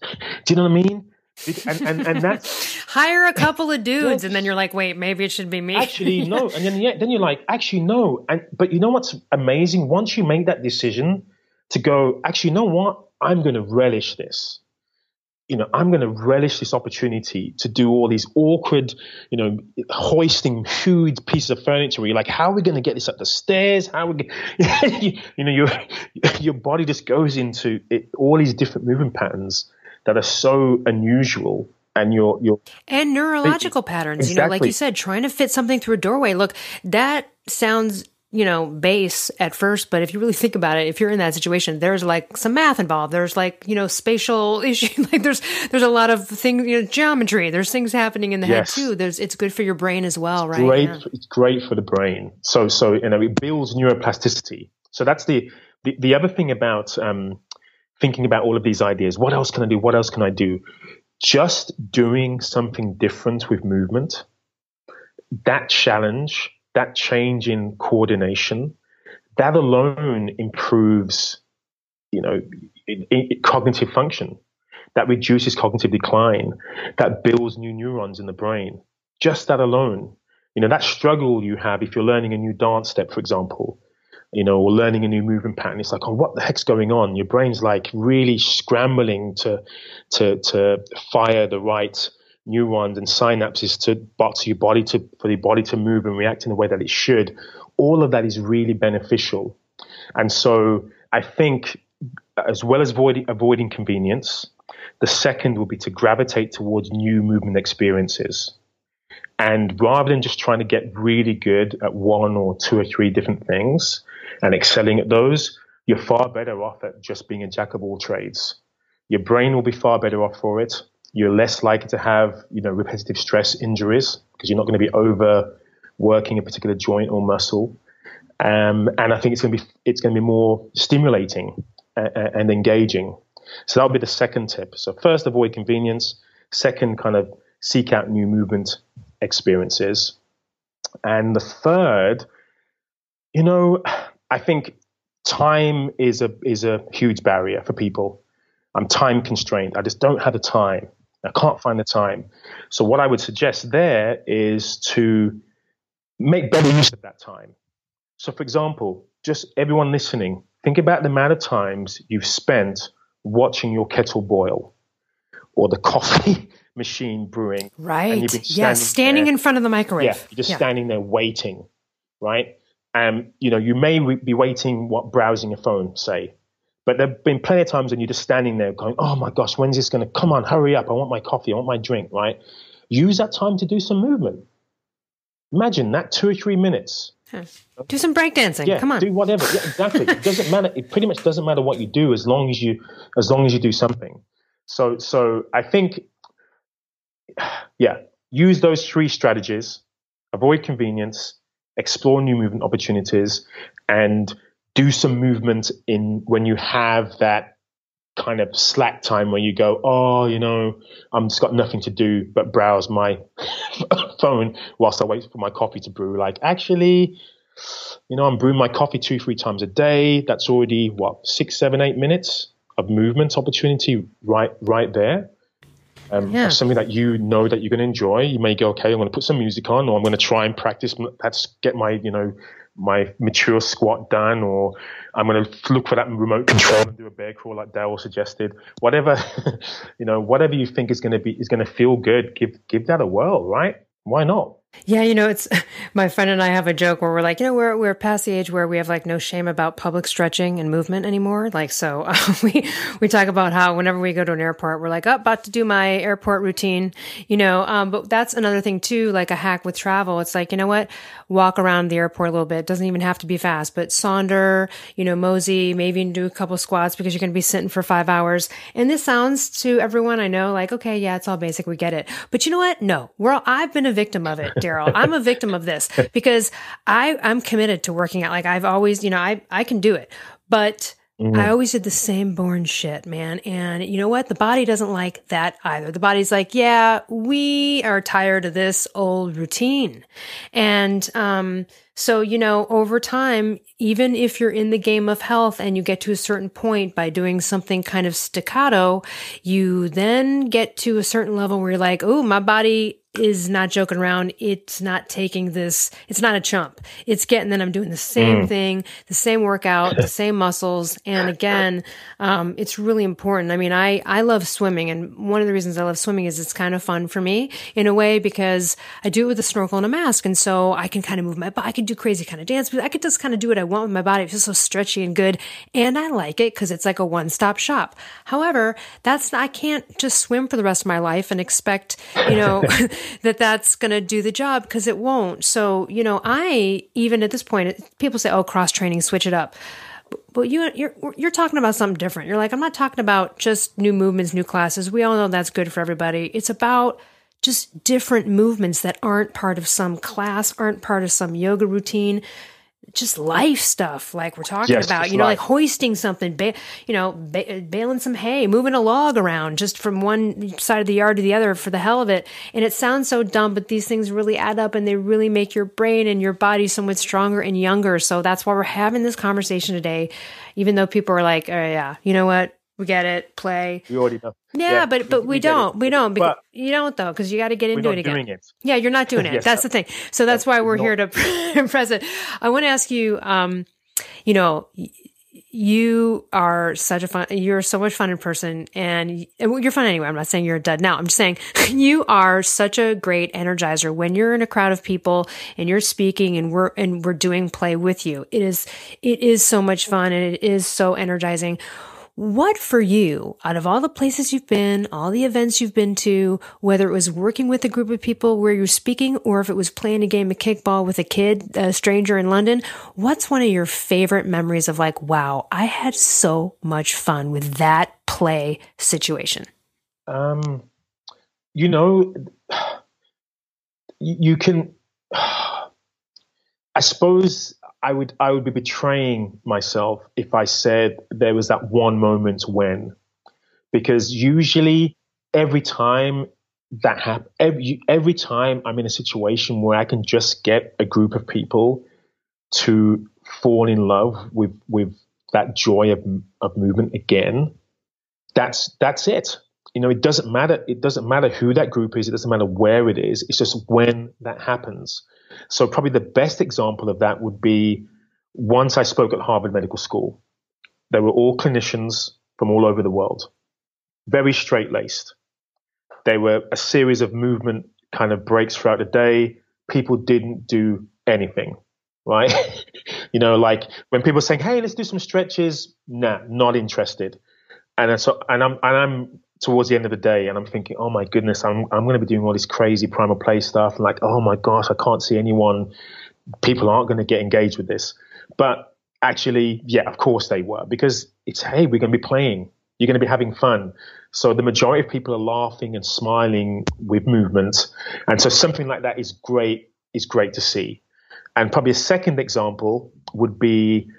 Do you know what I mean? And, and, and that's hire a couple of dudes, and then you're like, wait, maybe it should be me. Actually, no, and then yeah, then you're like, actually, no, and but you know what's amazing? Once you make that decision to go, actually, you know what? I'm going to relish this. You know, I'm going to relish this opportunity to do all these awkward, you know, hoisting huge pieces of furniture. Where you're like, how are we going to get this up the stairs? How are we? you, you know, your your body just goes into it, all these different movement patterns that are so unusual and your your and neurological patterns exactly. you know like you said trying to fit something through a doorway. Look that sounds you know base at first but if you really think about it if you're in that situation there's like some math involved. There's like you know spatial issue like there's there's a lot of things you know geometry. There's things happening in the yes. head too. There's it's good for your brain as well it's right? Great yeah. it's great for the brain. So so you know it builds neuroplasticity. So that's the the, the other thing about um thinking about all of these ideas. What else can I do? What else can I do? Just doing something different with movement, that challenge, that change in coordination, that alone improves, you know, it, it, cognitive function. That reduces cognitive decline. That builds new neurons in the brain. Just that alone. You know, that struggle you have if you're learning a new dance step, for example, you know, or learning a new movement pattern. It's like, oh, what the heck's going on? Your brain's like really scrambling to to to fire the right neurons and synapses to to your body to for the body to move and react in the way that it should. All of that is really beneficial. And so I think as well as avoiding avoiding convenience, the second will be to gravitate towards new movement experiences. And rather than just trying to get really good at one or two or three different things, and excelling at those, you're far better off at just being a jack of all trades. Your brain will be far better off for it. You're less likely to have, you know, repetitive stress injuries because you're not going to be overworking a particular joint or muscle. Um, and I think it's going to be it's going to be more stimulating and, and engaging. So that'll be the second tip. So first, avoid convenience. Second, kind of seek out new movement experiences. And the third, you know, I think time is a is a huge barrier for people. I'm time constrained. I just don't have the time. I can't find the time. So what I would suggest there is to make better use of that time. So, for example, just everyone listening, think about the amount of times you've spent watching your kettle boil or the coffee machine brewing. Right. Yes, standing there. in front of the microwave. Yeah, you're just yeah. standing there waiting, right? And you know, you may be waiting, what browsing your phone, say, but there've been plenty of times when you're just standing there going, "Oh my gosh, when's this going to come on? Hurry up! I want my coffee. I want my drink." Right? Use that time to do some movement. Imagine that two or three minutes. Huh. Do some breakdancing. Yeah, come on. Do whatever. Yeah, exactly. it doesn't matter. It pretty much doesn't matter what you do as long as you as long as you do something. So so I think yeah, use those three strategies. Avoid convenience, explore new movement opportunities, and do some movement in when you have that kind of slack time where you go, oh, you know, I'm just got nothing to do but browse my phone whilst I wait for my coffee to brew. Like, actually, you know, I'm brewing my coffee two, three times a day. That's already what six, seven, eight minutes of movement opportunity right, right there. Um, yeah. Something that you know that you're going to enjoy. You may go, okay, I'm going to put some music on, or I'm going to try and practice. Let's get my, you know, my mature squat done, or I'm going to look for that remote control and do a bear crawl like Darryl suggested. Whatever, you know, whatever you think is going to be is going to feel good. Give give that a whirl, right? Why not? Yeah, you know, it's my friend and I have a joke where we're like, you know, we're we're past the age where we have like no shame about public stretching and movement anymore. Like, so uh, we we talk about how whenever we go to an airport, we're like, oh, about to do my airport routine, you know. Um, but that's another thing too, like a hack with travel. It's like, you know what, walk around the airport a little bit. It doesn't even have to be fast, but saunter, you know, mosey, maybe do a couple squats because you're going to be sitting for five hours. And this sounds to everyone I know like, okay, yeah, it's all basic, we get it. But you know what? No, we're all, I've been a victim of it. I'm a victim of this because I I'm committed to working out. Like I've always, you know, I I can do it, but Mm-hmm. I always did the same boring shit, man. And you know what? The body doesn't like that either. The body's like, yeah, we are tired of this old routine. And, um, so, you know, over time, even if you're in the game of health and you get to a certain point by doing something kind of staccato, you then get to a certain level where you're like, oh, my body is not joking around. It's not taking this. It's not a chump. It's getting that I'm doing the same mm. thing, the same workout, the same muscles. And again, um, it's really important. I mean, I, I love swimming. And one of the reasons I love swimming is it's kind of fun for me in a way because I do it with a snorkel and a mask. And so I can kind of move my body. I can do crazy kind of dance, but I could just kind of do what I want with my body. It feels so stretchy and good. And I like it because it's like a one stop shop. However, that's, I can't just swim for the rest of my life and expect, you know, that that's going to do the job because it won't. So, you know, I even at this point, people say, "Oh, cross training, switch it up." But you, you're you're talking about something different. You're like, I'm not talking about just new movements, new classes. We all know that's good for everybody. It's about just different movements that aren't part of some class, aren't part of some yoga routine just life stuff like we're talking yes, about you know life. like hoisting something ba- you know ba- baling some hay moving a log around just from one side of the yard to the other for the hell of it and it sounds so dumb but these things really add up and they really make your brain and your body so much stronger and younger so that's why we're having this conversation today even though people are like oh yeah you know what we get it. Play. We already know. Yeah, yeah but but we, we don't. We don't. Because, but you don't though, because you got to get into it again. It. Yeah, you're not doing it. yes, that's the thing. So that's why we're here to present. I want to ask you. Um, you know, you are such a fun. You're so much fun in person, and you're fun anyway. I'm not saying you're a dud now. I'm just saying you are such a great energizer when you're in a crowd of people and you're speaking, and we're and we're doing play with you. It is it is so much fun, and it is so energizing what for you, out of all the places you've been, all the events you've been to, whether it was working with a group of people where you're speaking or if it was playing a game of kickball with a kid, a stranger in London, what's one of your favorite memories of like, wow, I had so much fun with that play situation? Um, you know, you can, I suppose I would I would be betraying myself if I said there was that one moment when, because usually every time that happens, every every time I'm in a situation where I can just get a group of people to fall in love with with that joy of of movement again, that's that's it. You know, it doesn't matter. It doesn't matter who that group is. It doesn't matter where it is. It's just when that happens So, probably the best example of that would be once I spoke at Harvard Medical School. They were all clinicians from all over the world, very straight laced. They were a series of movement kind of breaks throughout the day. People didn't do anything, right? you know, like when people are saying, "Hey, let's do some stretches," nah, not interested. And uh, so, and I'm, and I'm towards the end of the day, and I'm thinking, "Oh my goodness, I'm, I'm going to be doing all this crazy primal play stuff." Like, "Oh my gosh, I can't see anyone. People aren't going to get engaged with this." But actually, yeah, of course they were because it's hey, we're going to be playing. You're going to be having fun. So the majority of people are laughing and smiling with movement, and so something like that is great. Is great to see. And probably a second example would be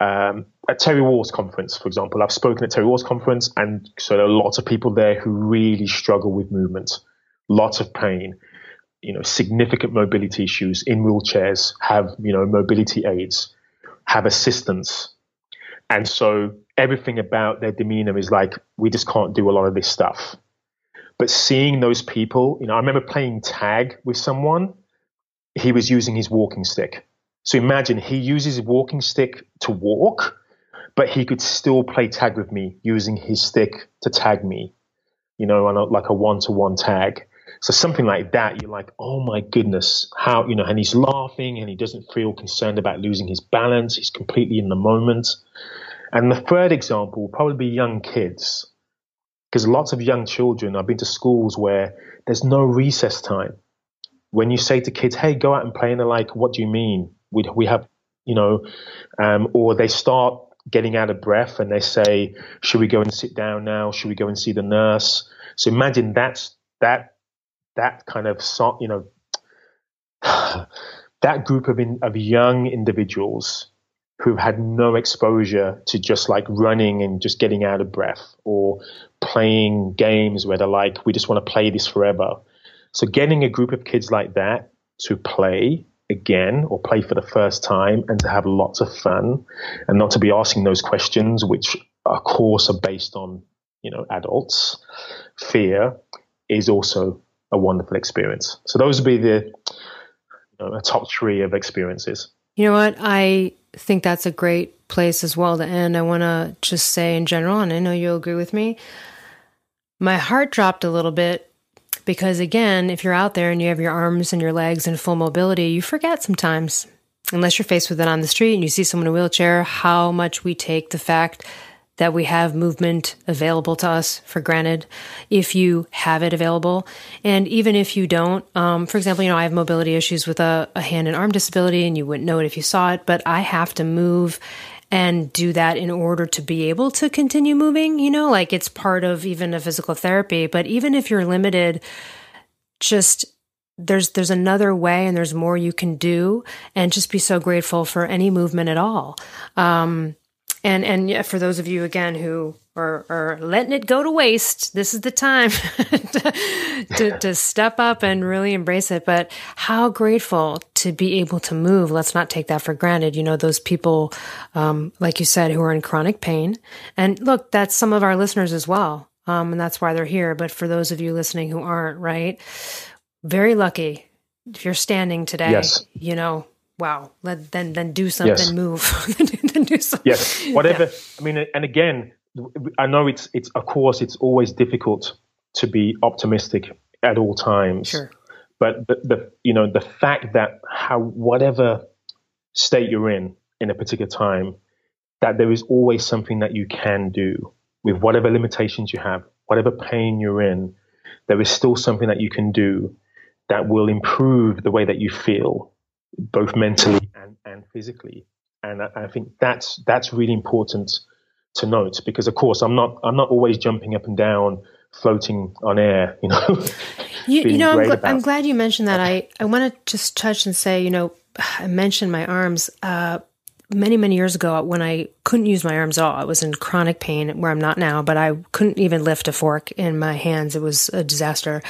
um, at Terry Wahls conference, for example. I've spoken at Terry Wahls conference, and so there are lots of people there who really struggle with movement, lots of pain, you know, significant mobility issues in wheelchairs, have you know mobility aids, have assistance, and so everything about their demeanor is like, we just can't do a lot of this stuff. But seeing those people, you know, I remember playing tag with someone, he was using his walking stick. So imagine he uses his walking stick to walk, but he could still play tag with me using his stick to tag me, you know, on a, like a one to one tag. So something like that, you're like, oh my goodness, how, you know, and he's laughing and he doesn't feel concerned about losing his balance. He's completely in the moment. And the third example will probably be young kids, because lots of young children, I've been to schools where there's no recess time. When you say to kids, hey, go out and play, and they're like, what do you mean? We, we have, you know, um, or they start getting out of breath and they say, should we go and sit down now? Should we go and see the nurse? So imagine that's that that kind of you know that group of in, of young individuals who've had no exposure to just like running and just getting out of breath or playing games where they're like, we just want to play this forever. So getting a group of kids like that to play again or play for the first time and to have lots of fun and not to be asking those questions, which of course are based on, you know, adults, fear is also a wonderful experience. So those would be the you know, top three of experiences. You know what? I think that's a great place as well to end. I want to just say in general, and I know you'll agree with me, my heart dropped a little bit because, again, if you're out there and you have your arms and your legs in full mobility, you forget sometimes, unless you're faced with it on the street and you see someone in a wheelchair, how much we take the fact that we have movement available to us for granted if you have it available. And even if you don't, um, for example, you know, I have mobility issues with a, a hand and arm disability, and you wouldn't know it if you saw it, but I have to move and do that in order to be able to continue moving, you know, like it's part of even a physical therapy. But even if you're limited, just there's there's another way and there's more you can do and just be so grateful for any movement at all um, and and yeah, for those of you again who are, are letting it go to waste, this is the time to, to, to step up and really embrace it. But how grateful to be able to move. Let's not take that for granted. You know, those people, um, like you said, who are in chronic pain. And look, that's some of our listeners as well. Um, and that's why they're here. But for those of you listening who aren't, right? Very lucky if you're standing today, yes. you know, wow, let, then then do something, yes. move, then do something. Yes, whatever. Yeah. I mean, and again, I know it's it's of course it's always difficult to be optimistic at all times. Sure. But the, the you know the fact that how whatever state you're in in a particular time, that there is always something that you can do with whatever limitations you have, whatever pain you're in, there is still something that you can do that will improve the way that you feel both mentally and, and physically. And I, I think that's that's really important to note because of course I'm not I'm not always jumping up and down floating on air, you know. you, you, know, I'm, gl- I'm, glad you mentioned that. I, I want to just touch and say, you know, I mentioned my arms. Uh, many, many years ago, when I couldn't use my arms at all, I was in chronic pain where I'm not now, but I couldn't even lift a fork in my hands. It was a disaster.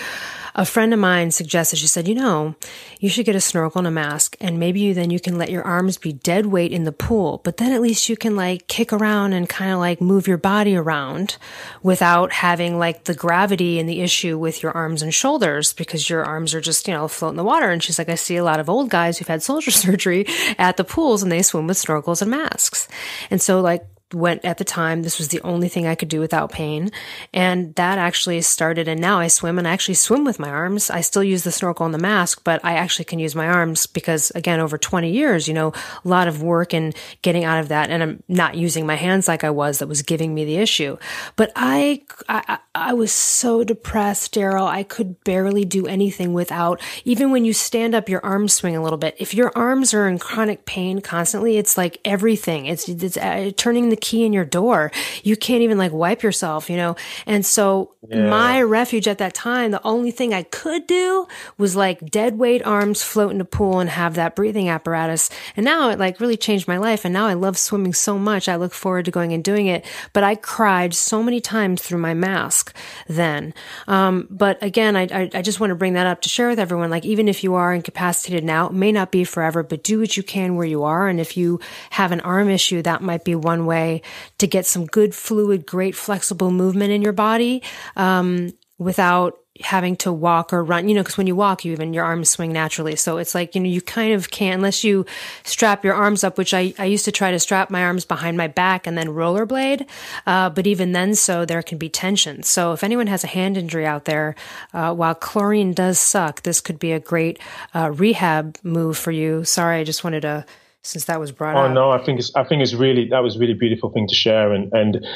A friend of mine suggested, she said, you know, you should get a snorkel and a mask and maybe you, then you can let your arms be dead weight in the pool, but then at least you can like kick around and kind of like move your body around without having like the gravity and the issue with your arms and shoulders because your arms are just, you know, float in the water. And she's like, I see a lot of old guys who've had shoulder surgery at the pools and they swim with snorkels and masks. And so like went at the time. This was the only thing I could do without pain. And that actually started. And now I swim and I actually swim with my arms. I still use the snorkel and the mask, but I actually can use my arms because again, over 20 years, you know, a lot of work and getting out of that. And I'm not using my hands like I was that was giving me the issue. But I, I, I was so depressed, Darryl. I could barely do anything without, even when you stand up, your arms swing a little bit. If your arms are in chronic pain constantly, it's like everything. It's, it's uh, turning the key in your door. You can't even like wipe yourself, you know? And so yeah. my refuge at that time, the only thing I could do was like dead weight arms float in the pool and have that breathing apparatus. And now it like really changed my life. And now I love swimming so much. I look forward to going and doing it. But I cried so many times through my mask then. Um, but again, I, I, I just want to bring that up to share with everyone. Like, even if you are incapacitated now, it may not be forever, but do what you can where you are. And if you have an arm issue, that might be one way way to get some good fluid, great flexible movement in your body um, without having to walk or run, you know, because when you walk, you even your arms swing naturally. So it's like, you know, you kind of can't, unless you strap your arms up, which I, I used to try to strap my arms behind my back and then rollerblade. Uh, but even then, so there can be tension. So if anyone has a hand injury out there, uh, while chlorine does suck, this could be a great uh, rehab move for you. Sorry, I just wanted to since that was brought up. oh, up. no, I think it's I think it's really that was really beautiful thing to share, and and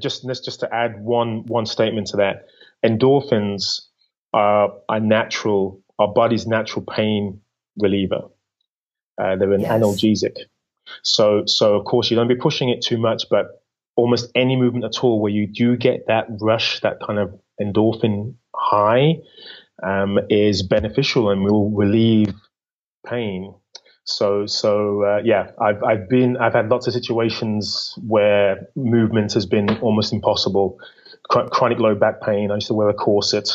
just just to add one one statement to that, endorphins are a natural our body's natural pain reliever. Uh, they're an yes. analgesic, so so of course you don't be pushing it too much, but almost any movement at all where you do get that rush, that kind of endorphin high, um, is beneficial and will relieve pain so, so uh, yeah, I've I've been I've had lots of situations where movement has been almost impossible. chronic low back pain. I used to wear a corset,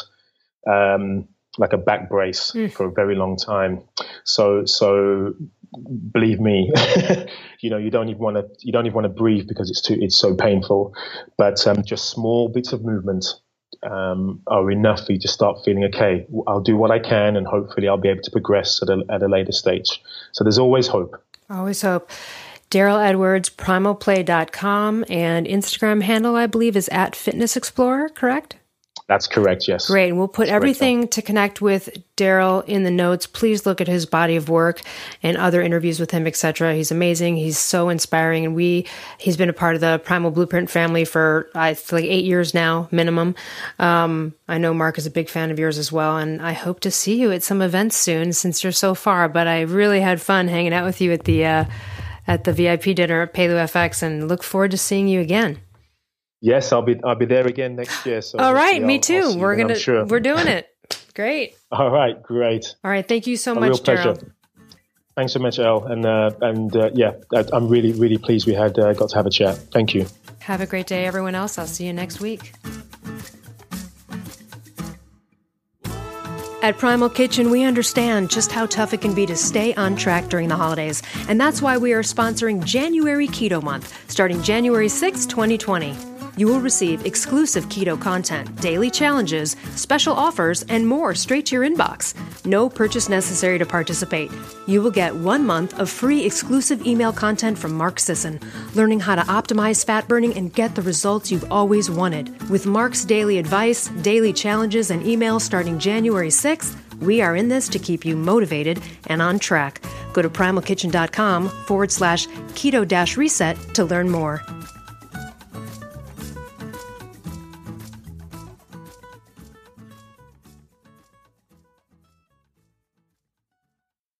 um, like a back brace, mm. for a very long time. So, so believe me, you know you don't even want to you don't even want to breathe because it's too it's so painful. But um, just small bits of movement um, are enough for you to start feeling okay. I'll do what I can, and hopefully, I'll be able to progress at a, at a later stage. So there's always hope. Always hope. Darryl Edwards, primalplay.com, and Instagram handle, I believe, is at Fitness Explorer, correct? That's correct, yes. Great. And we'll put That's everything correct. to connect with Darryl in the notes. Please look at his body of work and other interviews with him, etc. He's amazing. He's so inspiring. And we, he's been a part of the Primal Blueprint family for, I feel like eight years now, minimum. Um, I know Mark is a big fan of yours as well. And I hope to see you at some events soon since you're so far. But I really had fun hanging out with you at the, uh, at the VIP dinner at Paleo FX and look forward to seeing you again. Yes, I'll be I'll be there again next year. So All right, me too. we're gonna sure. we're doing it. Great. All right, great. All right, thank you so A much, Darryl. Thanks so much, Elle, and uh, and uh, yeah, I'm really really pleased we had uh, got to have a chat. Thank you. Have a great day, everyone else. I'll see you next week. At Primal Kitchen, we understand just how tough it can be to stay on track during the holidays, and that's why we are sponsoring January Keto Month, starting January 6, 2020 you will receive exclusive keto content, daily challenges, special offers, and more straight to your inbox. No purchase necessary to participate. You will get one month of free exclusive email content from Mark Sisson, learning how to optimize fat burning and get the results you've always wanted. With Mark's daily advice, daily challenges, and emails starting January 6th, we are in this to keep you motivated and on track. Go to primalkitchen.com forward slash keto dash reset to learn more.